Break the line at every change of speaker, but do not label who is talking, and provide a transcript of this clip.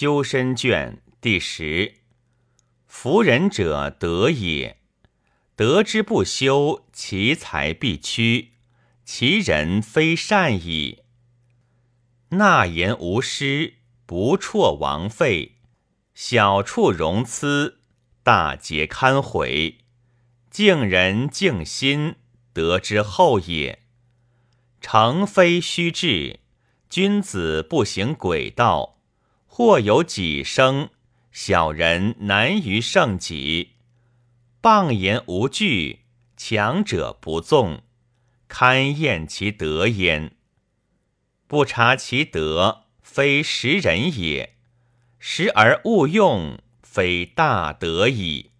修身卷第十。夫仁者德也，德之不修，其才必屈，其人非善矣。纳言无失，不辍王费，小处容疵，大节堪毁。敬人敬心，德之厚也。诚非虚志，君子不行诡道，或有己生，小人难于胜己。谤言无据，强者不纵，堪验其德焉。不察其德，非识人也；识而勿用，非大德矣。